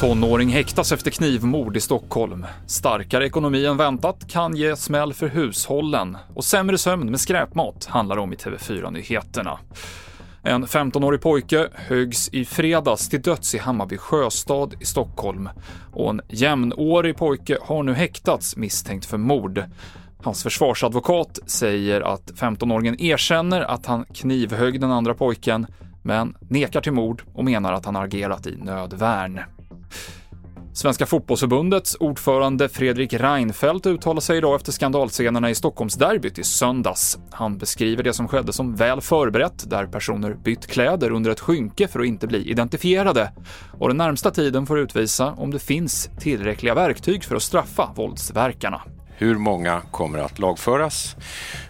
Tonåring häktas efter knivmord i Stockholm. Starkare ekonomi än väntat kan ge smäll för hushållen. Och sämre sömn med skräpmat handlar om i TV4-nyheterna. En 15-årig pojke höggs i fredags till döds i Hammarby sjöstad i Stockholm. Och en jämnårig pojke har nu häktats misstänkt för mord. Hans försvarsadvokat säger att 15-åringen erkänner att han knivhögg den andra pojken, men nekar till mord och menar att han agerat i nödvärn. Svenska fotbollsförbundets ordförande Fredrik Reinfeldt uttalar sig idag efter skandalscenerna i Stockholmsderbyt i söndags. Han beskriver det som skedde som väl förberett, där personer bytt kläder under ett skynke för att inte bli identifierade. Och den närmsta tiden får utvisa om det finns tillräckliga verktyg för att straffa våldsverkarna. Hur många kommer att lagföras?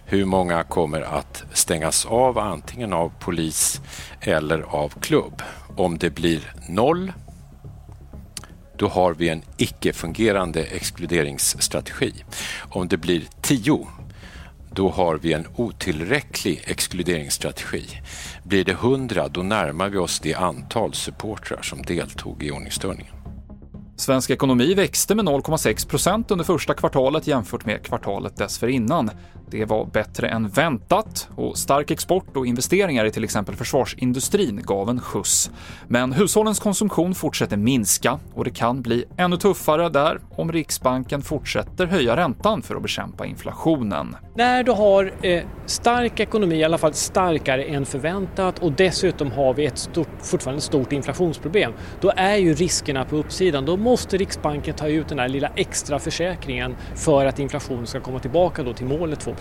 Hur många kommer att stängas av antingen av polis eller av klubb? Om det blir noll då har vi en icke-fungerande exkluderingsstrategi. Om det blir tio, då har vi en otillräcklig exkluderingsstrategi. Blir det 100 då närmar vi oss det antal supportrar som deltog i ordningsstörningen. Svensk ekonomi växte med 0,6 procent under första kvartalet jämfört med kvartalet dessförinnan. Det var bättre än väntat och stark export och investeringar i till exempel försvarsindustrin gav en skjuts. Men hushållens konsumtion fortsätter minska och det kan bli ännu tuffare där om Riksbanken fortsätter höja räntan för att bekämpa inflationen. När du har eh, stark ekonomi, i alla fall starkare än förväntat och dessutom har vi ett stort, fortfarande ett stort inflationsproblem, då är ju riskerna på uppsidan. Då måste Riksbanken ta ut den där lilla extra försäkringen för att inflationen ska komma tillbaka då till målet 2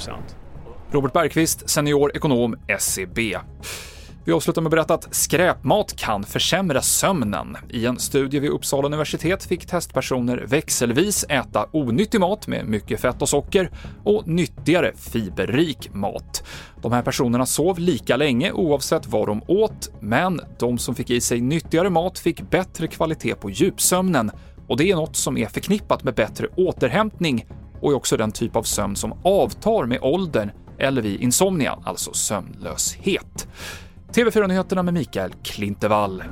Robert Bergqvist, senior ekonom, SEB. Vi avslutar med att berätta att skräpmat kan försämra sömnen. I en studie vid Uppsala universitet fick testpersoner växelvis äta onyttig mat med mycket fett och socker och nyttigare fiberrik mat. De här personerna sov lika länge oavsett vad de åt, men de som fick i sig nyttigare mat fick bättre kvalitet på djupsömnen och det är något som är förknippat med bättre återhämtning och är också den typ av sömn som avtar med åldern eller vid insomnia, alltså sömnlöshet. TV4-nyheterna med Mikael Klintevall.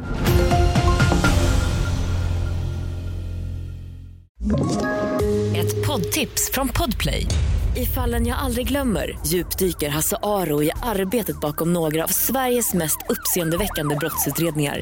Ett poddtips från Podplay. I fallen jag aldrig glömmer djupdyker Hasse Aro i arbetet bakom några av Sveriges mest uppseendeväckande brottsutredningar